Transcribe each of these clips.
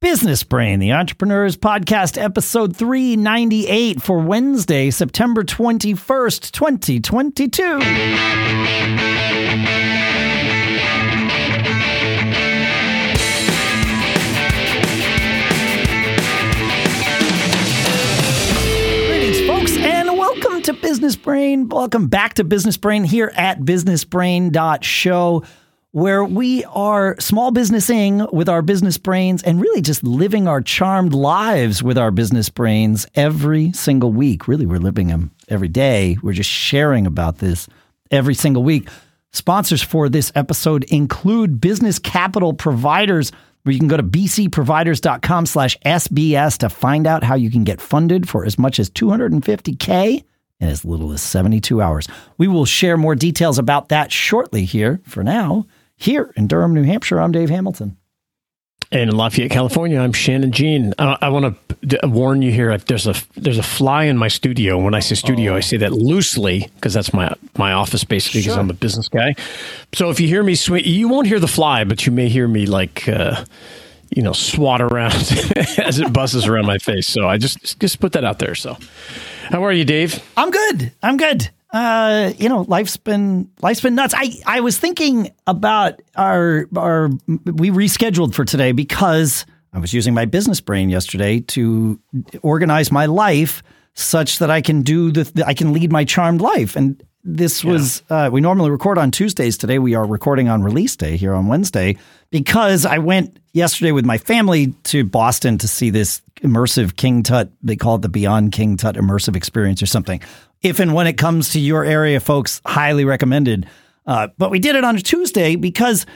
Business Brain, the Entrepreneurs Podcast, episode 398 for Wednesday, September 21st, 2022. Greetings, folks, and welcome to Business Brain. Welcome back to Business Brain here at businessbrain.show, where we are small businessing with our business brains and really just living our charmed lives with our business brains every single week. Really, we're living them every day. We're just sharing about this every single week. Sponsors for this episode include business capital providers where you can go to bcproviders.com slash SBS to find out how you can get funded for as much as 250K in as little as 72 hours. We will share more details about that shortly here. For now, here in Durham, New Hampshire, I'm Dave Hamilton. And in Lafayette, California, I'm Shannon Jean. Uh, I want to warn you here. There's a there's a fly in my studio. When I say studio, Oh. I say that loosely because that's my my office basically because Sure. I'm a business guy. So if you hear me swing, you won't hear the fly, but you may hear me like uh, you know swat around as it buzzes around my face. So I just just put that out there. So how are you, Dave? I'm good. I'm good. Uh, you know, life's been life's been nuts. I I was thinking about our our we rescheduled for today because I was using my business brain yesterday to organize my life such that I can do the I can lead my charmed life. And this was uh, we normally record on Tuesdays. Today we are recording on release day here on Wednesday because I went yesterday with my family to Boston to see this immersive King Tut. They call it the Beyond King Tut immersive experience or something. If and when it comes to your area, folks, highly recommended. Uh, but we did it on a Tuesday because,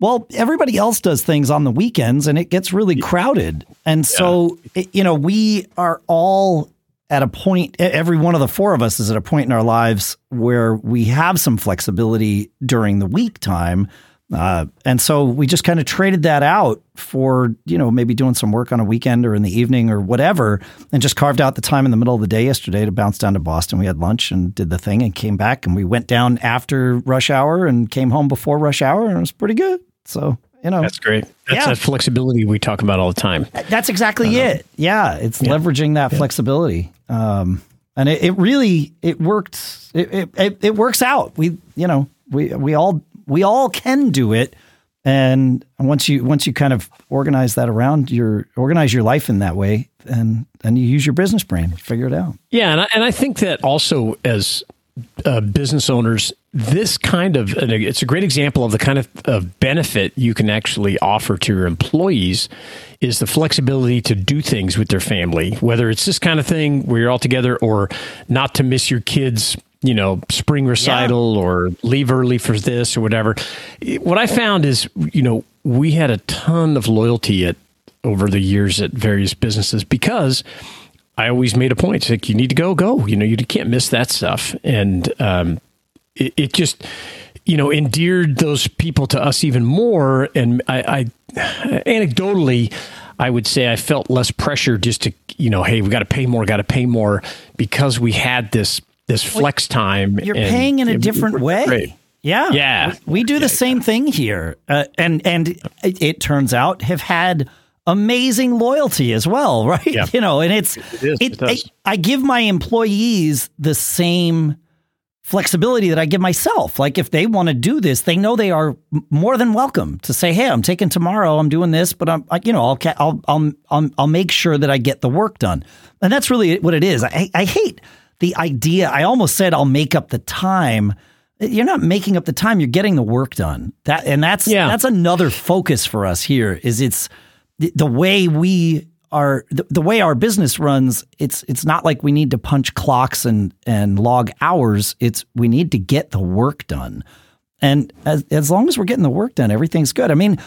well, everybody else does things on the weekends and it gets really crowded. And so, it, you know, we are all at a point, every one of the four of us is at a point in our lives where we have some flexibility during the week time. Uh, and so we just kind of traded that out for, you know, maybe doing some work on a weekend or in the evening or whatever, and just carved out the time in the middle of the day yesterday to bounce down to Boston. We had lunch and did the thing and came back and we went down after rush hour and came home before rush hour and it was pretty good. So, you know, That's great. That's Yeah. that flexibility we talk about all the time. that's exactly it. Yeah, it's leveraging that flexibility. Um, and it, it really it worked. It, it it it works out. We you know we we all we all can do it. And once you once you kind of organize that around your organize your life in that way, and then you use your business brain, figure it out. Yeah, and I, and I think that also as uh, business owners, this kind of it's a great example of the kind of, of benefit you can actually offer to your employees is the flexibility to do things with their family, whether it's this kind of thing where you're all together or not to miss your kids. You know, spring recital or leave early for this or whatever. What I found is, you know, we had a ton of loyalty at over the years at various businesses because I always made a point. It's like you need to go, go. You know, you can't miss that stuff. And um, it, it just, you know, endeared those people to us even more. And I, I anecdotally, I would say I felt less pressure just to, you know, hey, we got to pay more, got to pay more because we had this this flex time. You're and paying in a different way. Great. Yeah, Yeah. We, we do the same thing here, uh, and and it, it turns out have had amazing loyalty as well, right? Yeah. You know, and it's is, it does. I, I give my employees the same flexibility that I give myself. Like if they want to do this, they know they are more than welcome to say, "Hey, I'm taking tomorrow. I'm doing this, but I'm, I, you know, I'll, I'll, I'll, I'll, I'll make sure that I get the work done." And that's really what it is. I, I hate the idea. I almost said I'll make up the time. You're not making up the time. You're getting the work done. That and that's Yeah. that's another focus for us here. Is it's the, the way we are the, the way our business runs it's it's not like we need to punch clocks and and log hours it's we need to get the work done and as as long as we're getting the work done everything's good i mean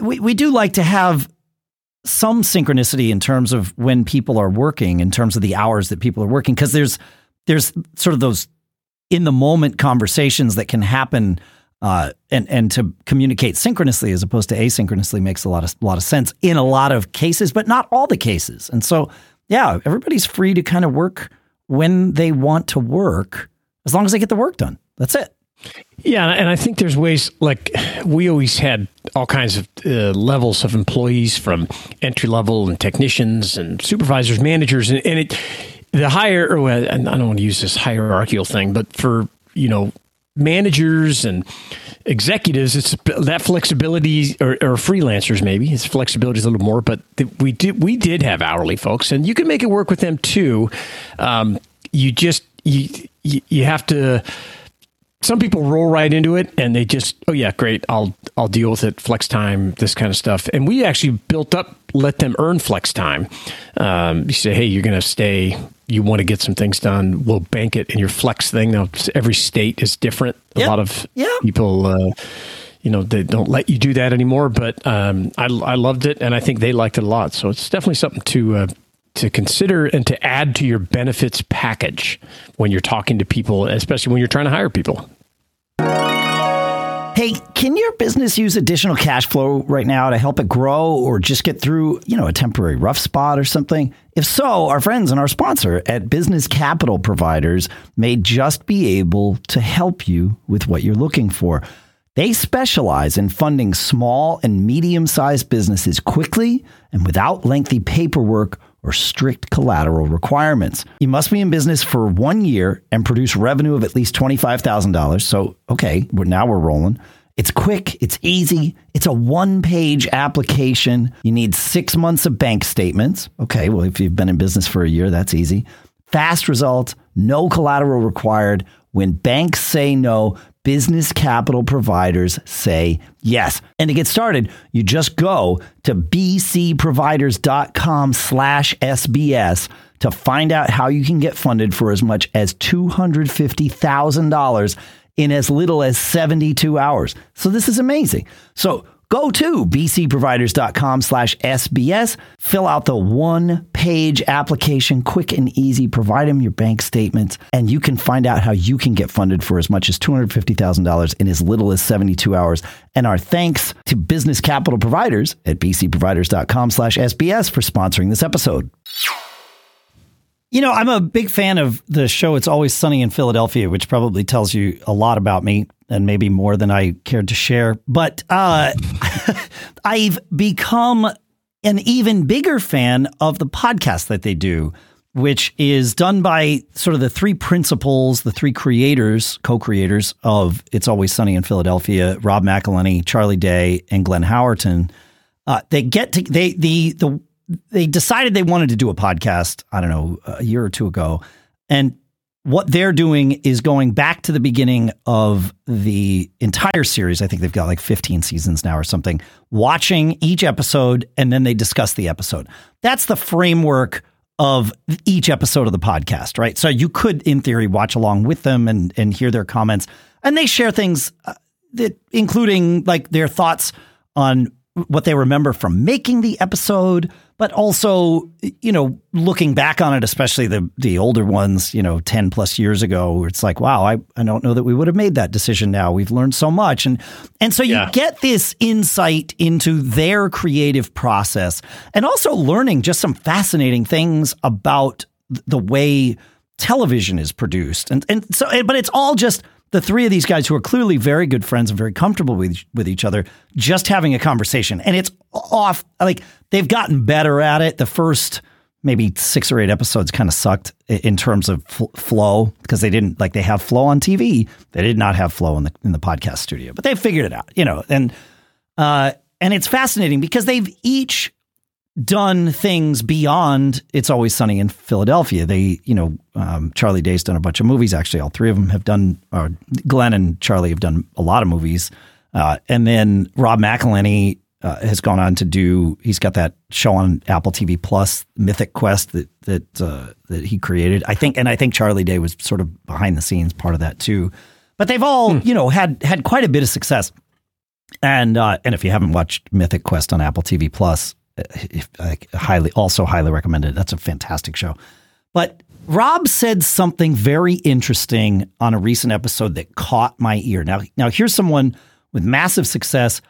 we, we do like to have some synchronicity in terms of when people are working in terms of the hours that people are working because there's there's sort of those in the moment conversations that can happen uh, and and to communicate synchronously as opposed to asynchronously makes a lot of a lot of sense in a lot of cases, but not all the cases. And so, yeah, everybody's free to kind of work when they want to work, as long as they get the work done. That's it. Yeah, and I think there's ways like we always had all kinds of uh, levels of employees from entry level and technicians and supervisors, managers, and, and it the higher. Or, I don't want to use this hierarchical thing, but for you know managers and executives, it's that flexibility, or, or freelancers maybe it's flexibility is a little more. But we did we did have hourly folks, and you can make it work with them too. Um, you just you you have to some people roll right into it and they just oh yeah great. I'll i'll deal with it flex time this kind of stuff. And we actually built up let them earn flex time. Um, you say hey you're going to stay. You want to get some things done. We'll bank it in your flex thing. Now every state is different. Yep. a lot of yep. people uh, you know they don't let you do that anymore but um, I, I loved it and i think they liked it a lot. So it's definitely something to uh, to consider and to add to your benefits package when you're talking to people, especially when you're trying to hire people. Hey, can your business use additional cash flow right now to help it grow or just get through, you know, a temporary rough spot or something? If so, our friends and our sponsor at Business Capital Providers may just be able to help you with what you're looking for. They specialize in funding small and medium sized businesses quickly and without lengthy paperwork or strict collateral requirements. You must be in business for one year and produce revenue of at least $25,000. So, okay, we're, now we're rolling. It's quick, it's easy, it's a one page application. You need six months of bank statements. Okay, well, if you've been in business for a year, that's easy. Fast results, no collateral required. When banks say no, business capital providers say yes. And to get started, you just go to bcproviders.com slash SBS to find out how you can get funded for as much as $250,000 in as little as 72 hours. So this is amazing. So Go to bcproviders.com slash SBS, fill out the one page application, quick and easy, provide them your bank statements, and you can find out how you can get funded for as much as $250,000 in as little as 72 hours. And our thanks to Business Capital Providers at bcproviders.com slash SBS for sponsoring this episode. You know, I'm a big fan of the show It's Always Sunny in Philadelphia, which probably tells you a lot about me and maybe more than I cared to share. But uh, I've become an even bigger fan of the podcast that they do, which is done by sort of the three principals, the three creators, co creators of It's Always Sunny in Philadelphia Rob McElhenney, Charlie Day, and Glenn Howerton. Uh, they get to, they, the, the, they decided they wanted to do a podcast, I don't know, a year or two ago. And what they're doing is going back to the beginning of the entire series. I think they've got like 15 seasons now or something, watching each episode and then they discuss the episode. That's the framework of each episode of the podcast, right? So you could, in theory, watch along with them and, and hear their comments. And they share things uh, that, including like their thoughts on what they remember from making the episode, but also, you know, looking back on it, especially the the older ones, you know, 10 plus years ago, it's like, wow, I, I don't know that we would have made that decision now. We've learned so much. And and so you yeah. get this insight into their creative process and also learning just some fascinating things about the way television is produced. And and so but it's all just the three of these guys who are clearly very good friends and very comfortable with with each other just having a conversation. And it's off like they've gotten better at it. The first maybe six or eight episodes kind of sucked in terms of fl- flow because they didn't like they have flow on TV they did not have flow in the in the podcast studio but they figured it out you know and uh and it's fascinating because they've each done things beyond It's Always Sunny in Philadelphia. They, you know, um, Charlie Day's done a bunch of movies. Actually, all three of them have done, or Glenn and Charlie have done a lot of movies. Uh, and then Rob McElhenney uh, has gone on to do. He's got that show on Apple TV Plus, Mythic Quest, that that uh, that he created. I think, and I think Charlie Day was sort of behind the scenes part of that too. But they've all, hmm. you know, had had quite a bit of success. And uh, and if you haven't watched Mythic Quest on Apple TV Plus, if, highly also highly recommended. That's a fantastic show. But Rob said something very interesting on a recent episode that caught my ear. Now, now here's someone with massive success,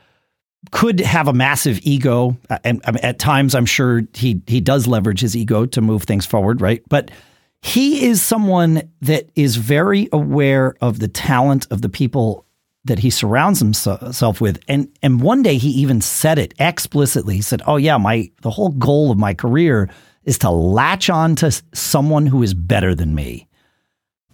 could have a massive ego, uh, and, and at times I'm sure he he does leverage his ego to move things forward, right? But he is someone that is very aware of the talent of the people that he surrounds himself with. And and one day he even said it explicitly. He said oh yeah my the whole goal of my career is to latch on to someone who is better than me.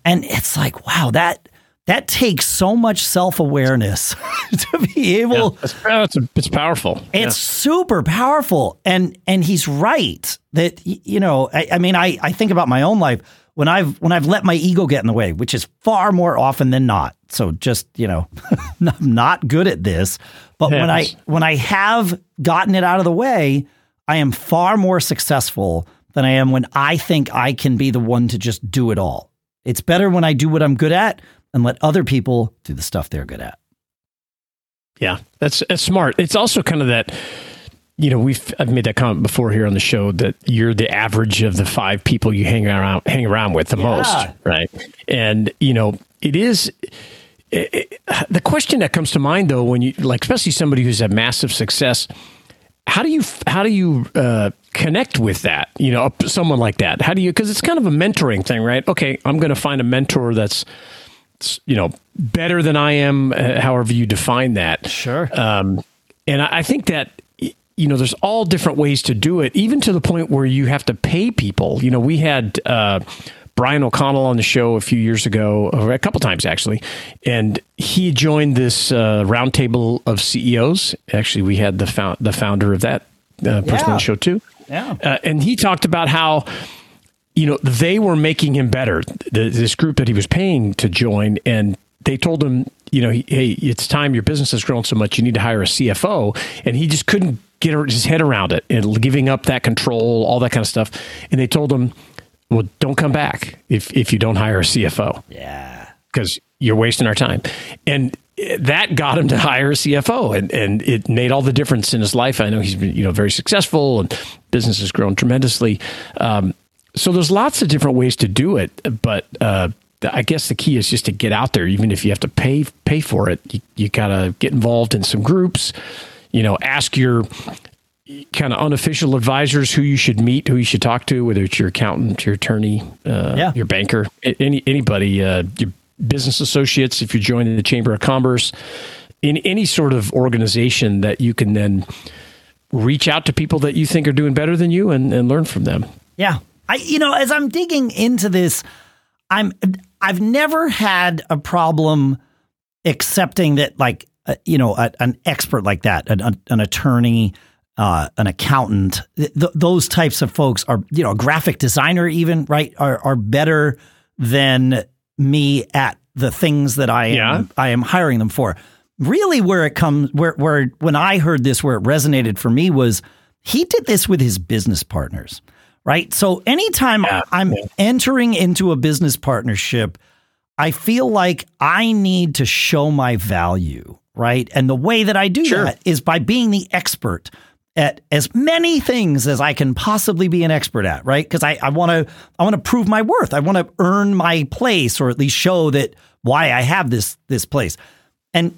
And it's like wow that that takes so much self-awareness to be able yeah, it's, it's, powerful. It's yeah. super powerful. And and he's right that you know I, I, mean I, I think about my own life when i've when i've let my ego get in the way which is far more often than not so just you know i'm not good at this but yes. when i when i have gotten it out of the way i am far more successful than i am when i think i can be the one to just do it all it's better when i do what i'm good at and let other people do the stuff they're good at. Yeah, that's, that's smart. It's also kind of that, you know, we've I've made that comment before here on the show that you're the average of the five people you hang around hang around with the yeah. most, right? And you know, it is. It, it, the question that comes to mind though when you like especially somebody who's had massive success how do you how do you uh, connect with that you know someone like that how do you because it's kind of a mentoring thing right okay i'm going to find a mentor that's you know better than I am, uh, however you define that. Sure. Um, and I, I think that you know there's all different ways to do it, even to the point where you have to pay people. You know, we had. Uh, Brian O'Connell on the show a few years ago, or a couple times actually, and he joined this uh, roundtable of CEOs. Actually, we had the found, the founder of that uh, person yeah. on the show too. Yeah, uh, and he talked about how you know, they were making him better. The, this group that he was paying to join, and they told him, you know, hey, it's time. Your business has grown so much, you need to hire a CFO, and he just couldn't get his head around it and giving up that control, all that kind of stuff. And they told him, well, don't come back if if you don't hire a CFO. Yeah, because you're wasting our time. And that got him to hire a CFO, and and it made all the difference in his life. I know he's been you know very successful, and business has grown tremendously. Um, so there's lots of different ways to do it, but uh, I guess the key is just to get out there, even if you have to pay pay for it. You, you gotta get involved in some groups. You know, ask your kind of unofficial advisors who you should meet, who you should talk to, whether it's your accountant, your attorney, uh, yeah. your banker, any anybody, uh, your business associates, if you're joining the Chamber of Commerce, in any sort of organization that you can then reach out to people that you think are doing better than you and, and learn from them. Yeah, I, you know, as I'm digging into this, I'm, I've never had a problem accepting that, like, uh, you know, a, an expert like that, an, an attorney, uh, an accountant, th- those types of folks are, you know, a graphic designer, even right, are are better than me at the things that I yeah. am I am hiring them for. Really, where it comes, where where when I heard this, where it resonated for me was he did this with his business partners right? So anytime yeah. I'm entering into a business partnership, I feel like I need to show my value, right? And the way that I do sure. that is by being the expert at as many things as I can possibly be an expert at, right? Because I, I want to I want to prove my worth. I want to earn my place or at least show that why I have this this place. And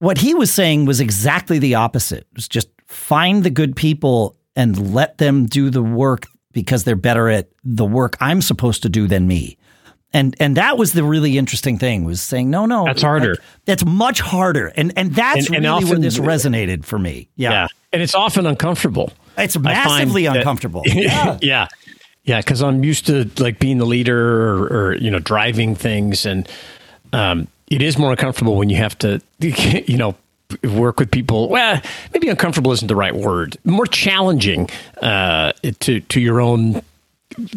what he was saying was exactly the opposite. It was just find the good people and let them do the work because they're better at the work I'm supposed to do than me. And and that was the really interesting thing was saying no no that's harder. like, that's much harder. And and that's and, and really often, where this resonated for me. Yeah. yeah. And it's often uncomfortable. It's massively uncomfortable. That, yeah. Yeah. Yeah because I'm used to like being the leader or, or you know driving things. And um, it is more uncomfortable when you have to you know work with people. Well, maybe uncomfortable isn't the right word. More challenging uh, to to your own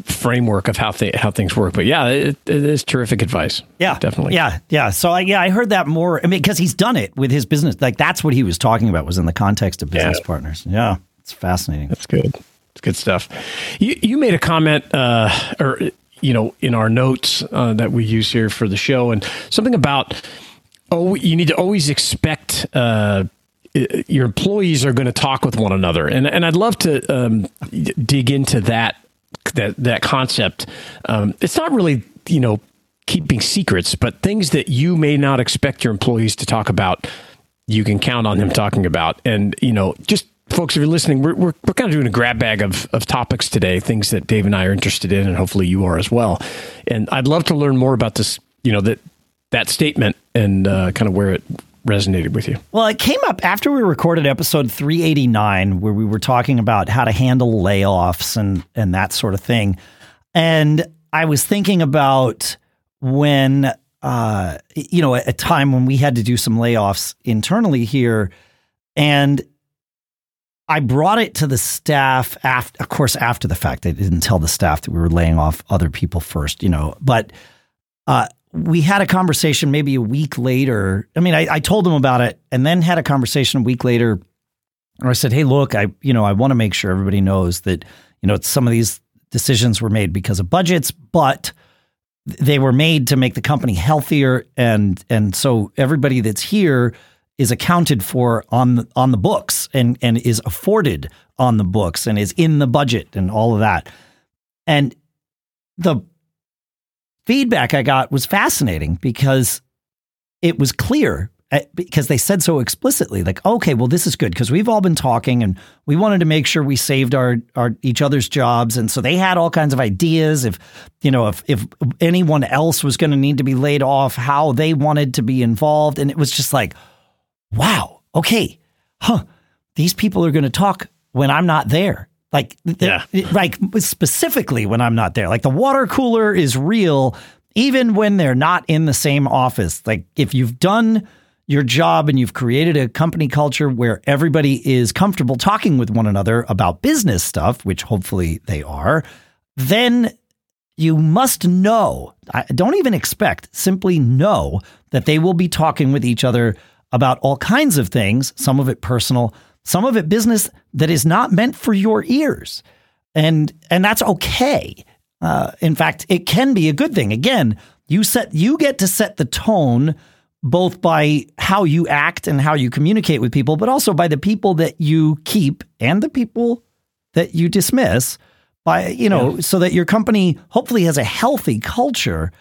framework of how th- how things work. But yeah, it, it is terrific advice. Yeah, definitely. Yeah, yeah. So I, yeah, I heard that more. I mean, because he's done it with his business. Like that's what he was talking about was in the context of business yeah. partners. Yeah, it's fascinating. That's good. It's good stuff. You you made a comment, uh, or you know, in our notes uh, that we use here for the show, and something about oh, you need to always expect uh, your employees are going to talk with one another, and and I'd love to um, dig into that that that concept. Um, it's not really you know keeping secrets, but things that you may not expect your employees to talk about, you can count on them talking about, and you know just folks, if you're listening, we're, we're, we're kind of doing a grab bag of, of topics today, things that Dave and I are interested in, and hopefully you are as well. And I'd love to learn more about this, you know, that that statement and uh, kind of where it resonated with you. Well, it came up after we recorded episode 389, where we were talking about how to handle layoffs and and that sort of thing. And I was thinking about when uh, you know, a time when we had to do some layoffs internally here. And I brought it to the staff after, of course, after the fact. I didn't tell the staff that we were laying off other people first, you know, but uh, we had a conversation maybe a week later. I mean, I, I told them about it and then had a conversation a week later where I said, Hey, look, I, you know, I want to make sure everybody knows that, you know, some of these decisions were made because of budgets, but they were made to make the company healthier and and so everybody that's here is accounted for on the, on the books and and is afforded on the books and is in the budget and all of that. And the feedback I got was fascinating because it was clear uh, because they said so explicitly like okay well this is good because we've all been talking and we wanted to make sure we saved our our each other's jobs. And so they had all kinds of ideas if you know if if anyone else was going to need to be laid off how they wanted to be involved. And it was just like wow okay huh these people are going to talk when I'm not there like yeah. like specifically when I'm not there like the water cooler is real even when they're not in the same office like if you've done your job and you've created a company culture where everybody is comfortable talking with one another about business stuff, which hopefully they are, then you must know, I don't even expect, simply know that they will be talking with each other about all kinds of things, some of it personal, some of it business that is not meant for your ears. And and that's okay. Uh, in fact, it can be a good thing. Again, you set you get to set the tone both by how you act and how you communicate with people, but also by the people that you keep and the people that you dismiss by, you know, yeah. so that your company hopefully has a healthy culture,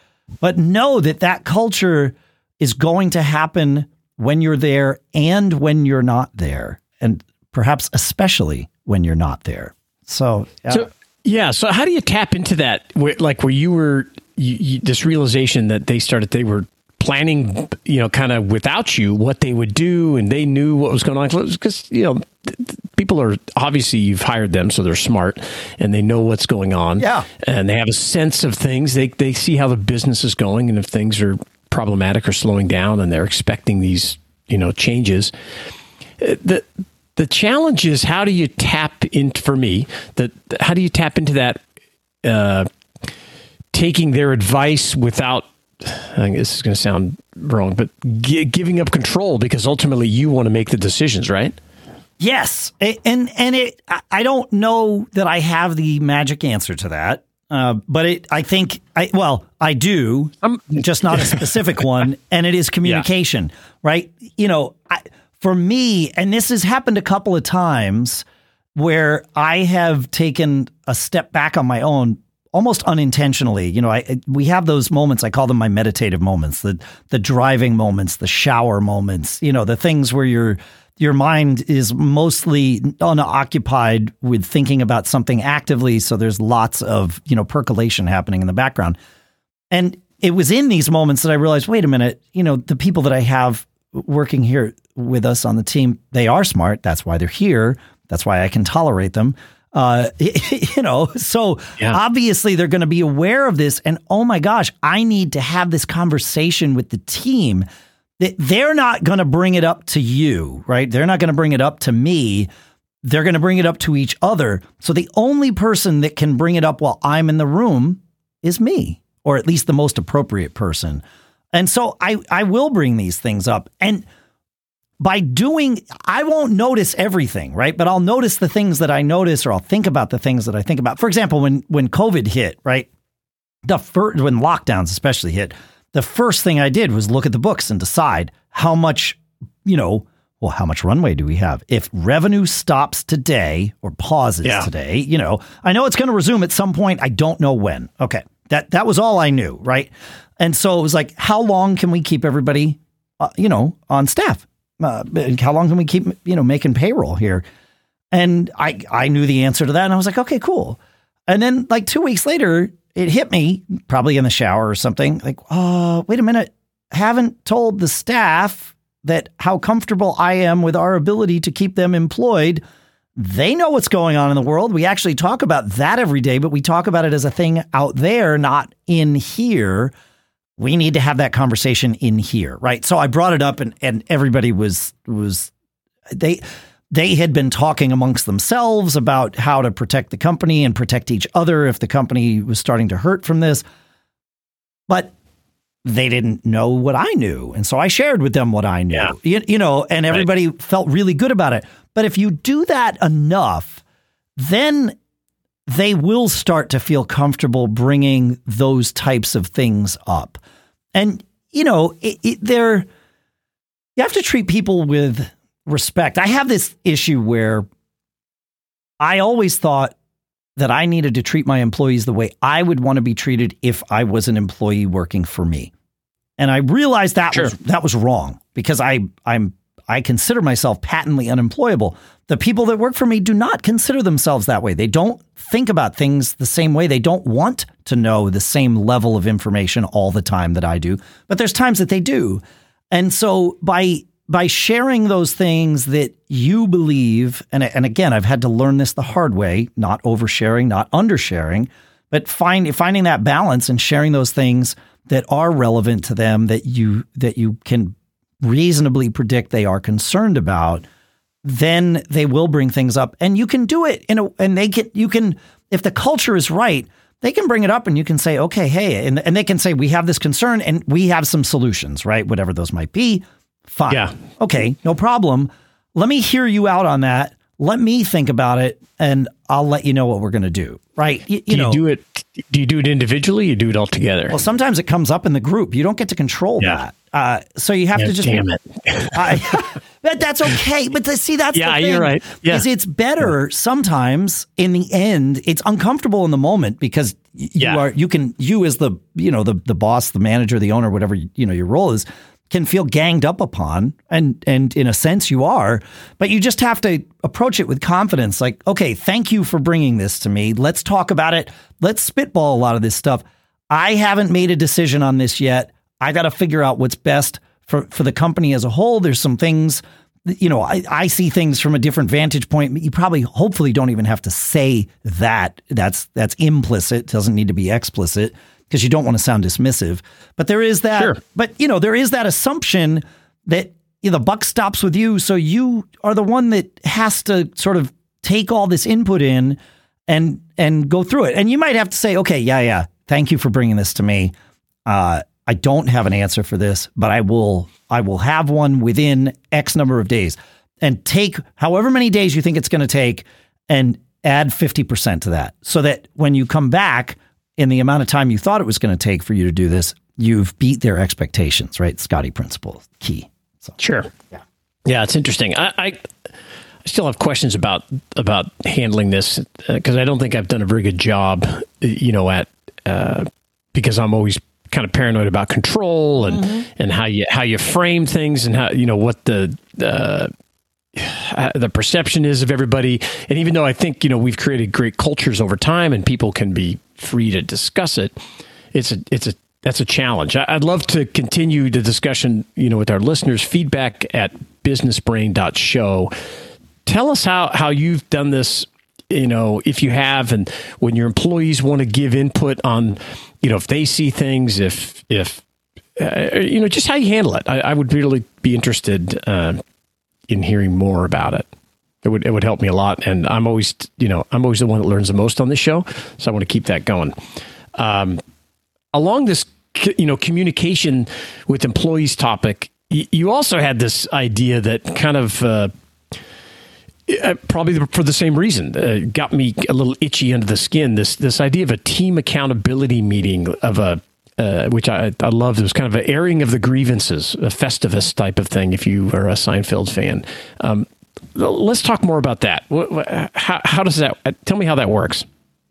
but know that that culture is going to happen when you're there and when you're not there. And perhaps especially when you're not there. So, yeah. so yeah. So how do you tap into that? Like where you were, you, you, this realization that they started, they were planning, you know, kind of without you what they would do, and they knew what was going on because you know people are obviously you've hired them, so they're smart and they know what's going on. Yeah, and they have a sense of things. They they see how the business is going, and if things are problematic or slowing down, and they're expecting these you know changes. Uh, the the challenge is how do you tap into for me that how do you tap into that uh, taking their advice without I think this is going to sound wrong, but g- giving up control because ultimately you want to make the decisions, right? Yes, and and it I don't know that I have the magic answer to that, uh, but it I think I well I do, I'm, just not a specific one, and it is communication, yeah. right? You know, I, for me, and this has happened a couple of times where I have taken a step back on my own almost unintentionally. You know, I we have those moments. I call them my meditative moments, the the driving moments, the shower moments. You know, the things where your your mind is mostly unoccupied with thinking about something actively. So there's lots of you know percolation happening in the background, and it was in these moments that I realized, wait a minute, you know, the people that I have working here with us on the team, they are smart. That's why they're here. That's why I can tolerate them. Uh, you know, so yeah. obviously they're going to be aware of this. And oh my gosh, I need to have this conversation with the team. That they're not going to bring it up to you, right? They're not going to bring it up to me. They're going to bring it up to each other. So the only person that can bring it up while I'm in the room is me, or at least the most appropriate person. And so I I will bring these things up. And by doing, I won't notice everything, right? But I'll notice the things that I notice, or I'll think about the things that I think about. For example, when when COVID hit, right? The first, when lockdowns especially hit, the first thing I did was look at the books and decide how much, you know, well, how much runway do we have? If revenue stops today or pauses yeah. today, you know, I know it's going to resume at some point. I don't know when. Okay, that that was all I knew, right? And so it was like, how long can we keep everybody, uh, you know, on staff? uh, how long can we keep you know making payroll here? And I, I knew the answer to that. And I was like, okay, cool. And then like two weeks later, it hit me, probably in the shower or something, like, oh, wait a minute. Haven't told the staff that how comfortable I am with our ability to keep them employed. They know what's going on in the world. We actually talk about that every day, but we talk about it as a thing out there, not in here. We need to have that conversation in here, right? So I brought it up and, and everybody was was they they had been talking amongst themselves about how to protect the company and protect each other if the company was starting to hurt from this. But they didn't know what I knew. And so I shared with them what I knew, yeah. you, you, know, and everybody right. felt really good about it. But if you do that enough, then they will start to feel comfortable bringing those types of things up. And, you know, it, it, they're, you have to treat people with respect. I have this issue where I always thought that I needed to treat my employees the way I would want to be treated if I was an employee working for me. And I realized that sure. was that was wrong because I I'm I consider myself patently unemployable. The people that work for me do not consider themselves that way. They don't think about things the same way. They don't want to know the same level of information all the time that I do. But there's times that they do. And so by by sharing those things that you believe, and, and again, I've had to learn this the hard way, not oversharing, not undersharing, but find, finding that balance and sharing those things that are relevant to them that you that you can reasonably predict they are concerned about, then they will bring things up, and you can do it in a and they can you can if the culture is right, they can bring it up and you can say, okay, hey, and, and they can say, we have this concern and we have some solutions, right? Whatever those might be. Fine. Yeah. Okay, no problem. Let me hear you out on that. Let me think about it and I'll let you know what we're going to do. Right. You, you do know, do it do you do it individually? You do it all together? Well, sometimes it comes up in the group. You don't get to control yeah. that. Uh, so you have yeah, to just damn it. but that's okay. But the, see, that's yeah, the thing, you're right. Yeah. Is it's better sometimes in the end. It's uncomfortable in the moment because you yeah. are you can you as the you know the the boss, the manager, the owner, whatever you know your role is can feel ganged up upon and and in a sense you are but you just have to approach it with confidence like okay thank you for bringing this to me let's talk about it let's spitball a lot of this stuff i haven't made a decision on this yet i got to figure out what's best for for the company as a whole there's some things you know I, I see things from a different vantage point you probably hopefully don't even have to say that that's that's implicit doesn't need to be explicit because you don't want to sound dismissive. But there is that. Sure. But you know, there is that assumption that you know, the buck stops with you, so you are the one that has to sort of take all this input in and and go through it. And you might have to say, okay, yeah, yeah, thank you for bringing this to me. Uh, I don't have an answer for this, but I will I will have one within X number of days, and take however many days you think it's going to take, and add fifty percent to that, so that when you come back in the amount of time you thought it was going to take for you to do this, you've beat their expectations, right? Scotty principle, key. So, sure. Yeah. Yeah, it's interesting. I, I, I still have questions about about handling this because uh, I don't think I've done a very good job, you know, at uh, because I'm always kind of paranoid about control and mm-hmm. and how you how you frame things and how you know what the uh, the perception is of everybody. And even though I think you know we've created great cultures over time and people can be free to discuss it, it's a it's a that's a challenge. I'd love to continue the discussion, you know, with our listeners. Feedback at businessbrain.show. Tell us how how you've done this. You know, if you have, and when your employees want to give input on, you know, if they see things, if if uh, you know, just how you handle it. I, I would really be interested uh, in hearing more about it. It would it would help me a lot, and I'm always you know I'm always the one that learns the most on this show, so I want to keep that going. Um, along this you know communication with employees topic, you also had this idea that kind of. Uh, probably for the same reason, uh, got me a little itchy under the skin. This this idea of a team accountability meeting of a uh, which I, I loved. It was kind of an airing of the grievances, a Festivus type of thing. If you are a Seinfeld fan, um, let's talk more about that. How, how does that? Tell me how that works.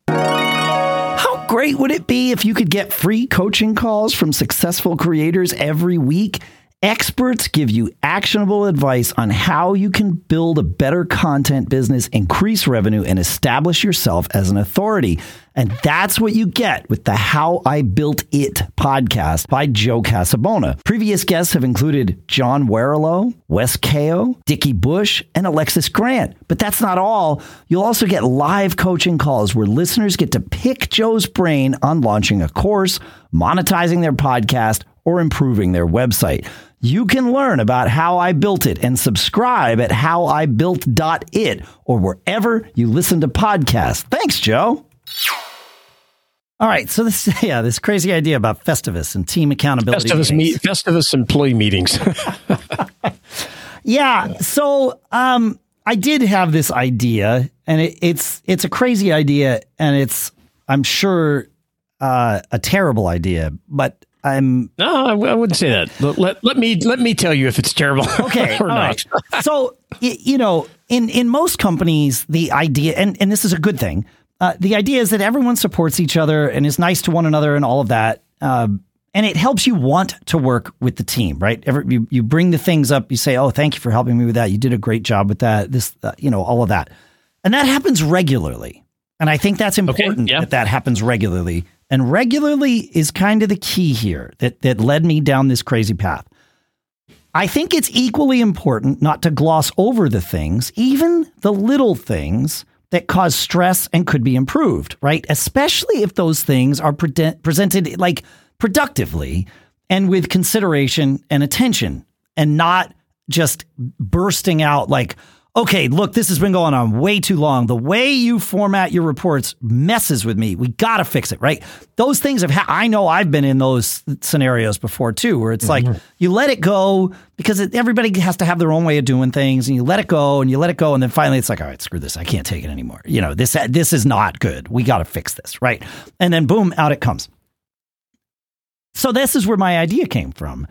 How great would it be if you could get free coaching calls from successful creators every week? Experts give you actionable advice on how you can build a better content business, increase revenue, and establish yourself as an authority. And that's what you get with the How I Built It podcast by Joe Casabona. Previous guests have included John Warrillow, Wes Kao, Dickie Bush, and Alexis Grant. But that's not all. You'll also get live coaching calls where listeners get to pick Joe's brain on launching a course, monetizing their podcast, or improving their website. You can learn about how I built it and subscribe at howibuilt.it or wherever you listen to podcasts. Thanks, Joe. All right, so this yeah, this crazy idea about Festivus and team accountability. Festivus meet, Festivus employee meetings. yeah, so um, I did have this idea, and it, it's it's a crazy idea, and it's I'm sure uh, a terrible idea, but I'm no, I, wouldn't say that. Let, let, let, me let me tell you if it's terrible. Okay, or not. Right. so you know, in in most companies, the idea, and and this is a good thing. Uh, the idea is that everyone supports each other and is nice to one another and all of that. Uh, and it helps you want to work with the team, right? Every, you, you bring the things up. You say, "Oh, thank you for helping me with that. You did a great job with that." This, uh, you know, all of that, and that happens regularly. And I think that's important okay, yeah. that that happens regularly. And regularly is kind of the key here that, that led me down this crazy path. I think it's equally important not to gloss over the things, even the little things that cause stress and could be improved, right? Especially if those things are pre- presented like productively and with consideration and attention and not just bursting out like, okay, look, this has been going on way too long. The way you format your reports messes with me. We got to fix it, right? Those things have, ha- I know I've been in those scenarios before too, where it's mm-hmm. like you let it go because it, everybody has to have their own way of doing things and you let it go and you let it go. And then finally it's like, all right, screw this. I can't take it anymore. You know, this, this is not good. We got to fix this, right? And then boom, out it comes. So this is where my idea came from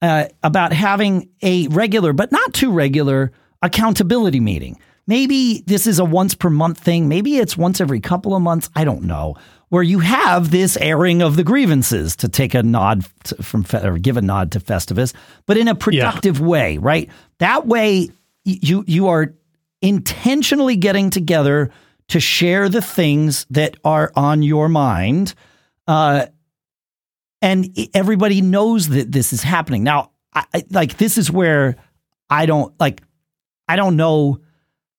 uh, about having a regular, but not too regular, accountability meeting. Maybe this is a once per month thing. Maybe it's once every couple of months. I don't know. Where you have this airing of the grievances to take a nod to, from or give a nod to Festivus, but in a productive yeah. way, right? That way, you you are intentionally getting together to share the things that are on your mind, uh, and everybody knows that this is happening. Now, I, like this is where I don't like I don't know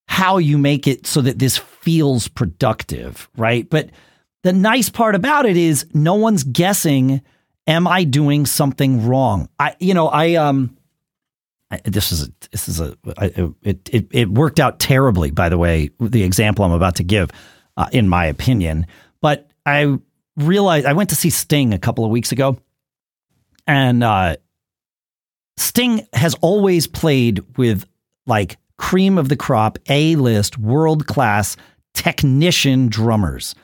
how you make it so that this feels productive, right? But the nice part about it is no one's guessing am I doing something wrong? I you know, I um this is a, this is a it, it it worked out terribly by the way, the example I'm about to give uh, in my opinion, but I realized I went to see Sting a couple of weeks ago and uh Sting has always played with like cream of the crop, A list, world class technician drummers.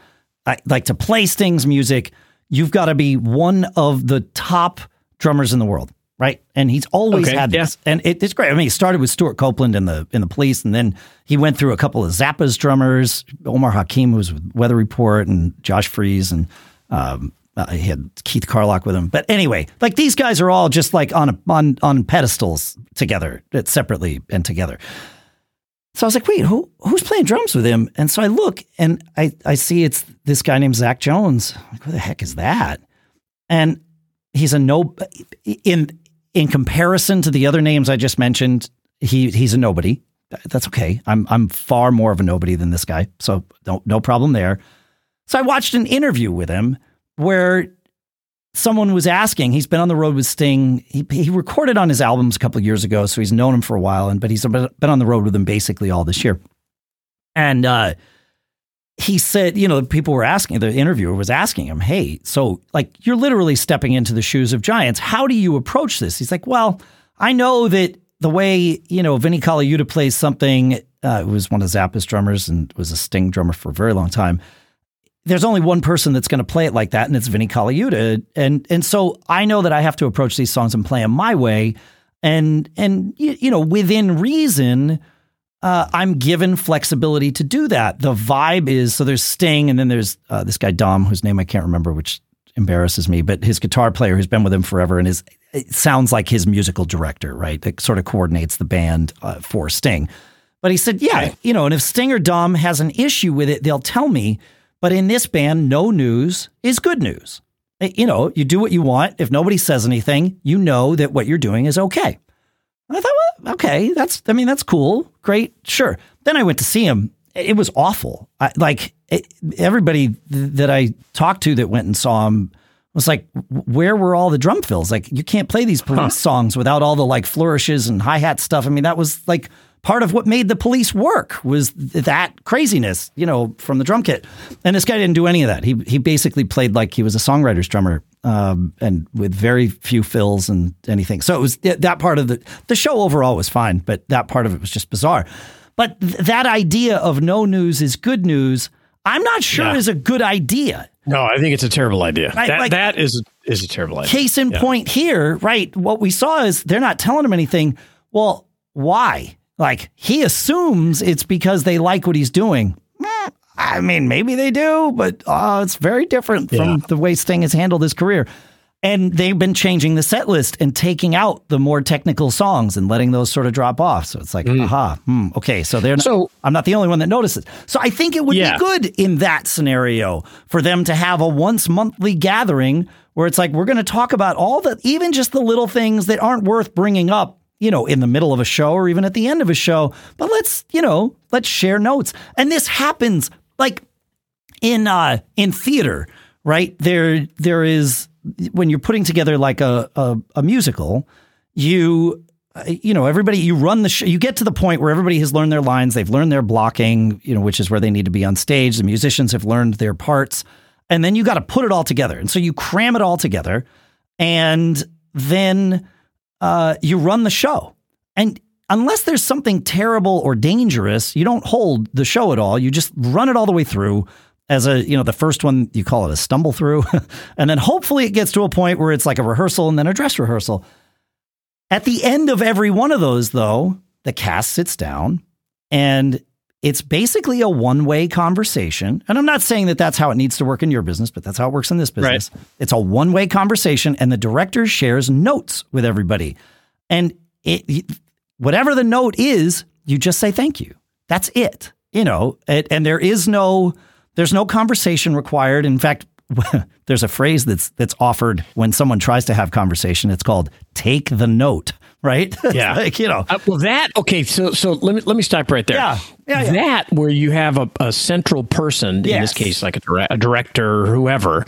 I, like to play Sting's music, you've got to be one of the top drummers in the world, right? And he's always okay, had this, yeah. and it, it's great. I mean, he started with Stewart Copeland in the in the Police, and then he went through a couple of Zappa's drummers, Omar Hakim, who was with Weather Report, and Josh Freese, and um, uh, he had Keith Carlock with him. But anyway, like these guys are all just like on a, on on pedestals together, separately and together. So I was like, wait, who who's playing drums with him? And so I look and I I see it's this guy named Zach Jones. Like, who the heck is that? And he's a no in in comparison to the other names I just mentioned. He he's a nobody. That's okay. I'm I'm far more of a nobody than this guy, so no no problem there. So I watched an interview with him where someone was asking. He's been on the road with Sting. He, he recorded on his albums a couple of years ago, so he's known him for a while. And but he's been on the road with him basically all this year. And uh, he said, you know, people were asking. The interviewer was asking him, "Hey, so like you're literally stepping into the shoes of giants. How do you approach this?" He's like, "Well, I know that." The way you know Vinnie Colaiuta plays something, uh, was one of Zappa's drummers and was a Sting drummer for a very long time there's only one person that's going to play it like that, and it's Vinnie Colaiuta. And and so I know that I have to approach these songs and play them my way, and and you know within reason. Uh, I'm given flexibility to do that. The vibe is so there's Sting, and then there's uh, this guy Dom, whose name I can't remember, which embarrasses me. But his guitar player, who's been with him forever, and is it sounds like his musical director, right? That sort of coordinates the band uh, for Sting. But he said, yeah, you know, and if Sting or Dom has an issue with it, they'll tell me. But in this band, no news is good news. Eh, you know, you do what you want. If nobody says anything, you know that what you're doing is okay. And I thought, well, okay, that's, I mean, that's cool. Great. Sure. Then I went to see him. It was awful. I, like it, everybody th- that I talked to that went and saw him was like, where were all the drum fills? Like, you can't play these police huh. songs without all the like flourishes and hi hat stuff. I mean, that was like part of what made the police work was that craziness, you know, from the drum kit. And this guy didn't do any of that. He he basically played like he was a songwriter's drummer, um, and with very few fills and anything. So it was that part of the the show overall was fine, but that part of it was just bizarre. But th- that idea of no news is good news, I'm not sure yeah. is a good idea. No, I think it's a terrible idea. Right, that like, that is is a terrible idea. Case in yeah. point here, right? What we saw is they're not telling him anything. Well, why? Like he assumes it's because they like what he's doing. I mean, maybe they do, but uh, it's very different from yeah. the way Sting has handled his career. And they've been changing the set list and taking out the more technical songs and letting those sort of drop off. So it's like, mm. aha, hmm, okay. So they're not, so, I'm not the only one that notices. So I think it would yeah. be good in that scenario for them to have a once monthly gathering where it's like we're going to talk about all the even just the little things that aren't worth bringing up you know, in the middle of a show or even at the end of a show, but let's, you know, let's share notes. And this happens like in uh in theater, right? There there is when you're putting together like a a, a musical, you you know everybody you run the show you get to the point where everybody has learned their lines. They've learned their blocking you know which is where they need to be on stage. The musicians have learned their parts. And then you got to put it all together. And so you cram it all together. And then uh, you run the show. And unless there's something terrible or dangerous, you don't hold the show at all. You just run it all the way through as a, you know, the first one, you call it a stumble through. and then hopefully it gets to a point where it's like a rehearsal and then a dress rehearsal. At the end of every one of those, though, the cast sits down and it's basically a one way conversation. And I'm not saying that that's how it needs to work in your business, but that's how it works in this business. Right. It's a one way conversation, and the director shares notes with everybody. And it, whatever the note is, you just say thank you. That's it. You know, it, and there is no there's no conversation required. In fact, there's a phrase that's that's offered when someone tries to have conversation. It's called take the note right? Yeah, like, you know. Uh, well, that okay. So so let me let me stop right there. Yeah, yeah. yeah. That where you have a, a central person yes. in this case, like a, dire- a director or whoever.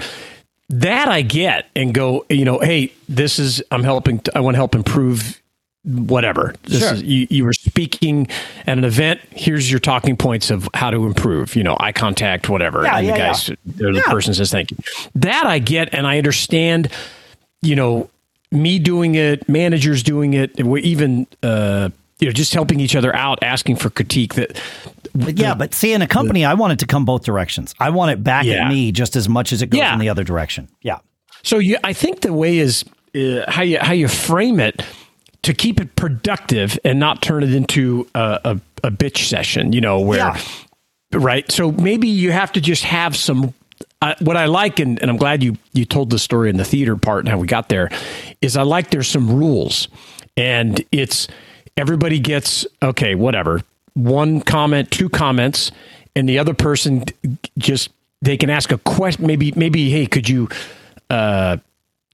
That I get and go. You know, hey, this is I'm helping. I want to help improve whatever. This sure. is you, you were speaking at an event. Here's your talking points of how to improve. You know, eye contact, whatever. Yeah, and yeah, the guys, yeah. the person says thank you. That I get, and I understand. You know, me doing it, managers doing it, we're even uh, you know just helping each other out, asking for critique. That but yeah, but see, in a company, the, I want it to come both directions. I want it back yeah. at me just as much as it goes yeah. in the other direction. Yeah. So you, I think the way is uh, how you how you frame it to keep it productive and not turn it into a, a, a bitch session. You know where. Yeah. Right. So maybe you have to just have some I, what I like, and, and, I'm glad you you told the story in the theater part and how we got there, is I like there's some rules, and it's everybody gets okay, whatever, one comment, two comments, and the other person just they can ask a question, maybe maybe hey, could you uh,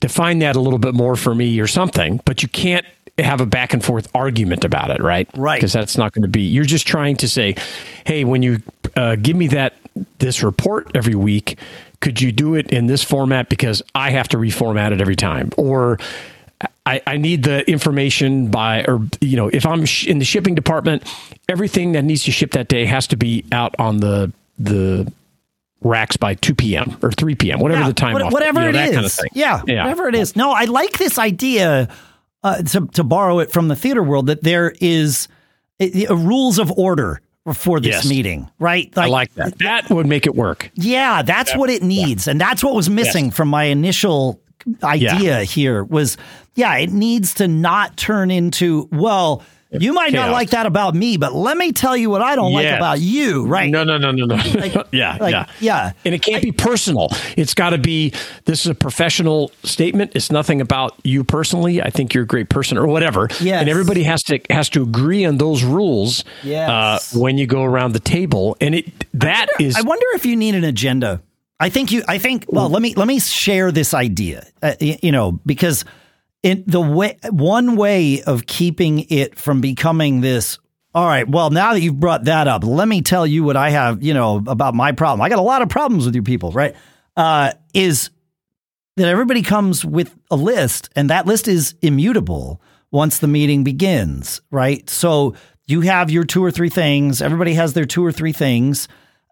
define that a little bit more for me or something, but you can't have a back and forth argument about it, right? Right. Because that's not going to be. You're just trying to say, hey, when you uh, give me that this report every week, could you do it in this format because I have to reformat it every time, or I, I, need the information by, or you know, if I'm sh- in the shipping department, everything that needs to ship that day has to be out on the the racks by 2 p.m. or 3 p.m. whatever yeah, the time, what, whatever you know, it is, kind of yeah, yeah, whatever it is. No, I like this idea uh, to, to borrow it from the theater world, that there is a, a rules of order for this yes. meeting, right? Like, I like that. That would make it work. Yeah, that's what it needs, yeah. and that's what was missing yes. from my initial idea yeah. here. Was yeah, it needs to not turn into well. You might not like that about me, but let me tell you what I don't like about you. Right? No, no, no, no, no. yeah, like, yeah, yeah. And it can't be personal. It's got to be. This is a professional statement. It's nothing about you personally. I think you're a great person, or whatever. Yes. And everybody has to has to agree on those rules. Yes. Uh, when you go around the table, and it that is. I wonder if you need an agenda. I think you. I think. Well, let me let me share this idea. Uh, y- you know, because in the way one way of keeping it from becoming this. All right. Well, now that you've brought that up, let me tell you what I have. You know about my problem. I got a lot of problems with you people. Right? Uh, is that everybody comes with a list, and that list is immutable once the meeting begins. Right? So you have your two or three things. Everybody has their two or three things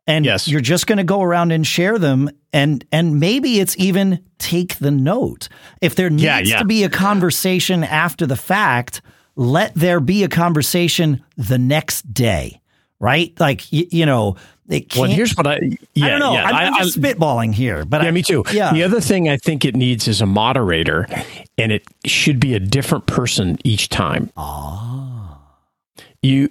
and Yes. you're just going to go around and share them and and maybe it's even take the note if there needs Yeah, yeah. to be a conversation after the fact let there be a conversation the next day right like y- you know it can't well, here's what I. Yeah, I don't know Yeah, I'm, I- I'm I- spitballing here but Yeah, I, me too. yeah The other thing I think it needs is a moderator, and it should be a different person each time. Ah. You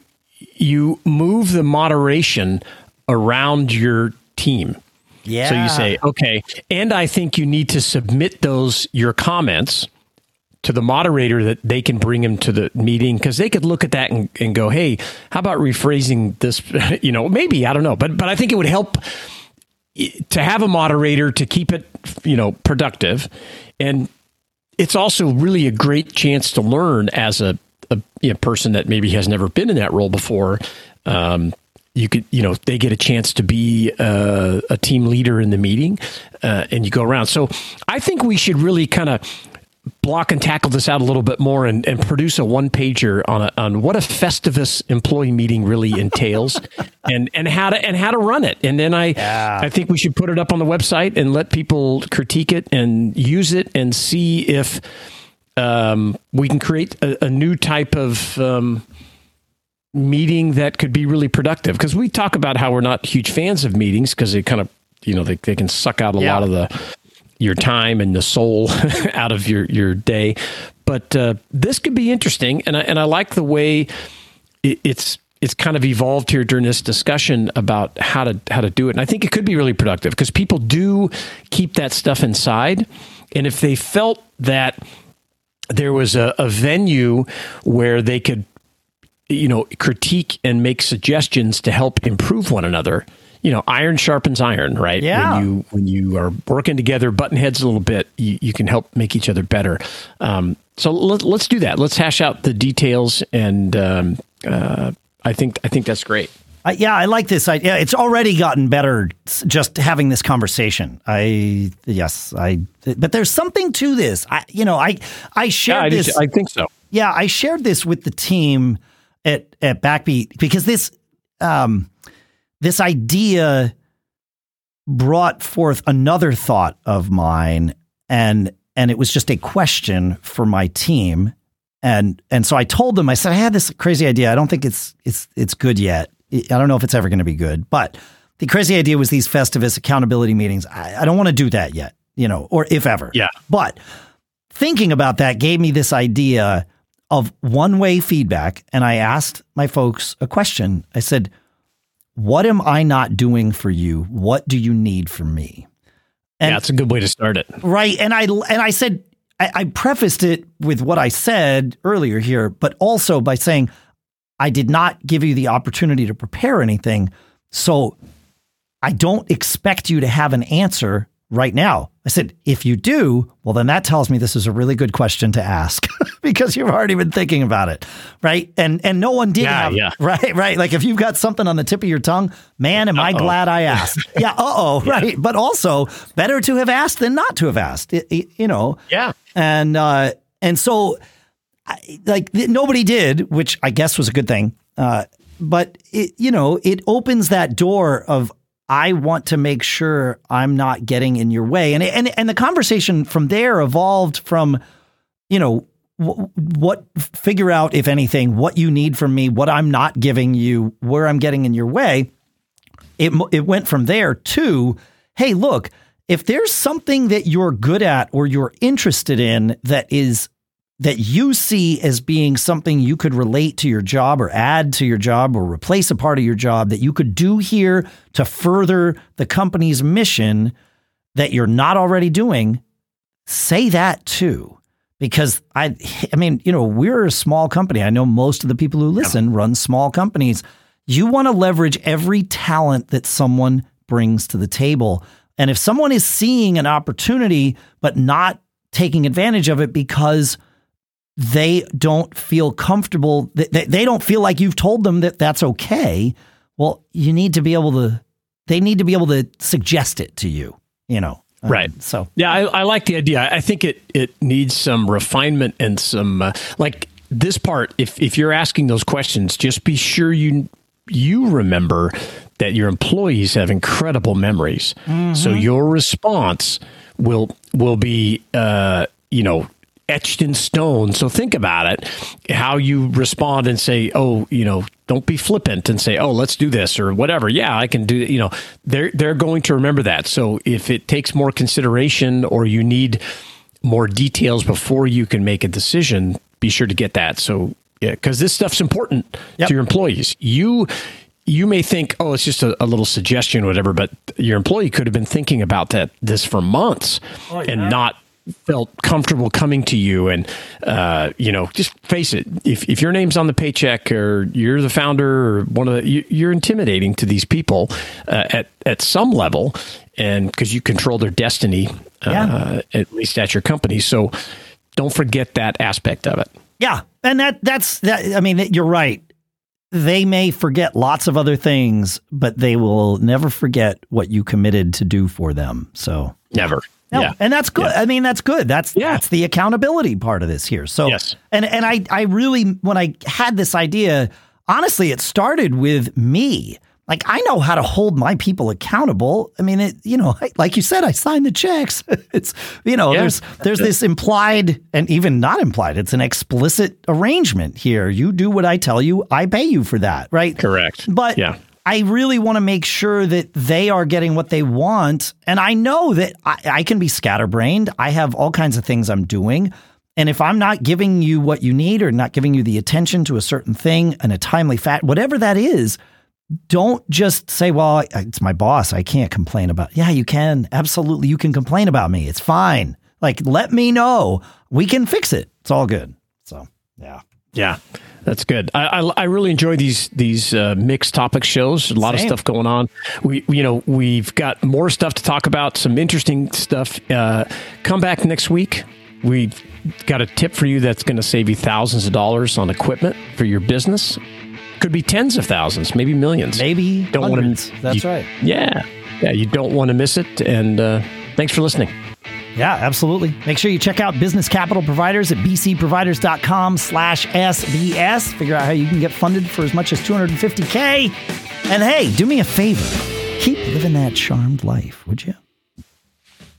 you move the moderation around your team. yeah So you say, okay, and I think you need to submit those your comments to the moderator that they can bring them to the meeting because they could look at that and, and go, hey, how about rephrasing this? you know, maybe I don't know, but but I think it would help to have a moderator to keep it, you know, productive, and it's also really a great chance to learn as a, a you know, person that maybe has never been in that role before. Um, you could, you know, they get a chance to be uh, a team leader in the meeting, uh, and you go around. So I think we should really kind of block and tackle this out a little bit more and, and produce a one pager on a, on what a Festivus employee meeting really entails and, and how to and how to run it. And then I Yeah. I think we should put it up on the website and let people critique it and use it and see if um, we can create a, a new type of um, meeting that could be really productive. Because we talk about how we're not huge fans of meetings because they kind of you know they, they can suck out a Yeah. lot of the your time and the soul out of your your day. But uh, this could be interesting, and I and I like the way it, it's it's kind of evolved here during this discussion about how to how to do it. And I think it could be really productive because people do keep that stuff inside, and if they felt that there was a, a venue where they could you know critique and make suggestions to help improve one another you know iron sharpens iron right Yeah. when you when you are working together button heads a little bit you, you can help make each other better um, so let, let's do that let's hash out the details and um, uh, i think i think that's great I, yeah, I like this. I, yeah, it's already gotten better just having this conversation. I yes, I. But there's something to this. I, you know, I I shared I, this. too. I think so yeah, I shared this with the team at at Backbeat because this um this idea brought forth another thought of mine and and it was just a question for my team. And and so I told them I said I had this crazy idea. I don't think it's it's it's good yet. I don't know if it's ever going to be good but the crazy idea was these Festivus accountability meetings. I, I don't want to do that yet you know or if ever. Yeah. but thinking about that gave me this idea of one way feedback. And I asked my folks a question. I said, What am I not doing for you? What do you need from me? And- yeah it's a good way to start it Right. And I and I said I, I prefaced it with what I said earlier here, but also by saying I did not give you the opportunity to prepare anything. So I don't expect you to have an answer right now. I said, if you do, well, then that tells me this is a really good question to ask because you've already been thinking about it. Right. And and no one did Yeah, have yeah. right, right. Like if you've got something on the tip of your tongue, man, am I Uh-oh. glad I asked. yeah, uh oh, right. But also better to have asked than not to have asked. It- it- you know. yeah And uh and so I, like th- nobody did, which I guess was a good thing. Uh but it you know, it opens that door of I want to make sure I'm not getting in your way. And and and the conversation from there evolved from you know wh- what figure out if anything what you need from me, what I'm not giving you, where I'm getting in your way. It it went from there to hey, look, if there's something that you're good at or you're interested in that is that you see as being something you could relate to your job or add to your job or replace a part of your job that you could do here to further the company's mission that you're not already doing, say that too. Because I I mean, you know, we're a small company. I know most of the people who listen run small companies. You want to leverage every talent that someone brings to the table. And if someone is seeing an opportunity but not taking advantage of it because they don't feel comfortable, they, they don't feel like you've told them that that's okay. Well, you need to be able to, they need to be able to suggest it to you, you know. Um, Right. So, Yeah, I, I like the idea. I think it it needs some refinement and some uh, like this part. If if you're asking those questions, just be sure you you remember that your employees have incredible memories. So your response will will be uh, you know etched in stone. So think about it, how you respond and say, "Oh, you know, don't be flippant and say, "Oh, let's do this" or whatever. Yeah, I can do it. You know, they're they're going to remember that. So if it takes more consideration or you need more details before you can make a decision, be sure to get that. So yeah, because this stuff's important Yep. to your employees. You you may think, oh, it's just a, a little suggestion, or whatever, but your employee could have been thinking about that this for months oh, and not felt comfortable coming to you and uh, you know just face it if, if your name's on the paycheck or you're the founder or one of the you, you're intimidating to these people uh, at at some level and because you control their destiny uh, Yeah. at least at your company so don't forget that aspect of it yeah. And that, that's, that, I mean, you're right. They may forget lots of other things, but they will never forget what you committed to do for them. So, never No, yeah and that's good. Yeah. I mean, that's good. That's Yeah. that's the accountability part of this here. So, Yes. and and I I really when I had this idea, honestly, it started with me. Like I know how to hold my people accountable. I mean, it you know, I, like you said, I sign the checks. it's you know, there's there's this implied and even not implied. It's an explicit arrangement here. You do what I tell you, I pay you for that, right? correct But yeah I really want to make sure that they are getting what they want. And I know that I, I can be scatterbrained. I have all kinds of things I'm doing. And if I'm not giving you what you need or not giving you the attention to a certain thing in a timely fat, whatever that is, don't just say, well, it's my boss. I can't complain about. Yeah, you can. Absolutely. You can complain about me. It's fine. Like, let me know. We can fix it. It's all good. So, yeah. Yeah, that's good. I, I, I really enjoy these these uh, mixed topic shows. A lot Same. of stuff going on. We you know we've got more stuff to talk about. Some interesting stuff. Uh, come back next week. We've got a tip for you that's going to save you thousands of dollars on equipment for your business. Could be tens of thousands, maybe millions. Maybe don't hundreds. want to. That's right. Yeah, yeah. You don't want to miss it. And uh, thanks for listening. Yeah, absolutely. Make sure you check out Business Capital Providers at bcproviders.com slash SBS. Figure out how you can get funded for as much as 250K. And hey, do me a favor. Keep living that charmed life, would you?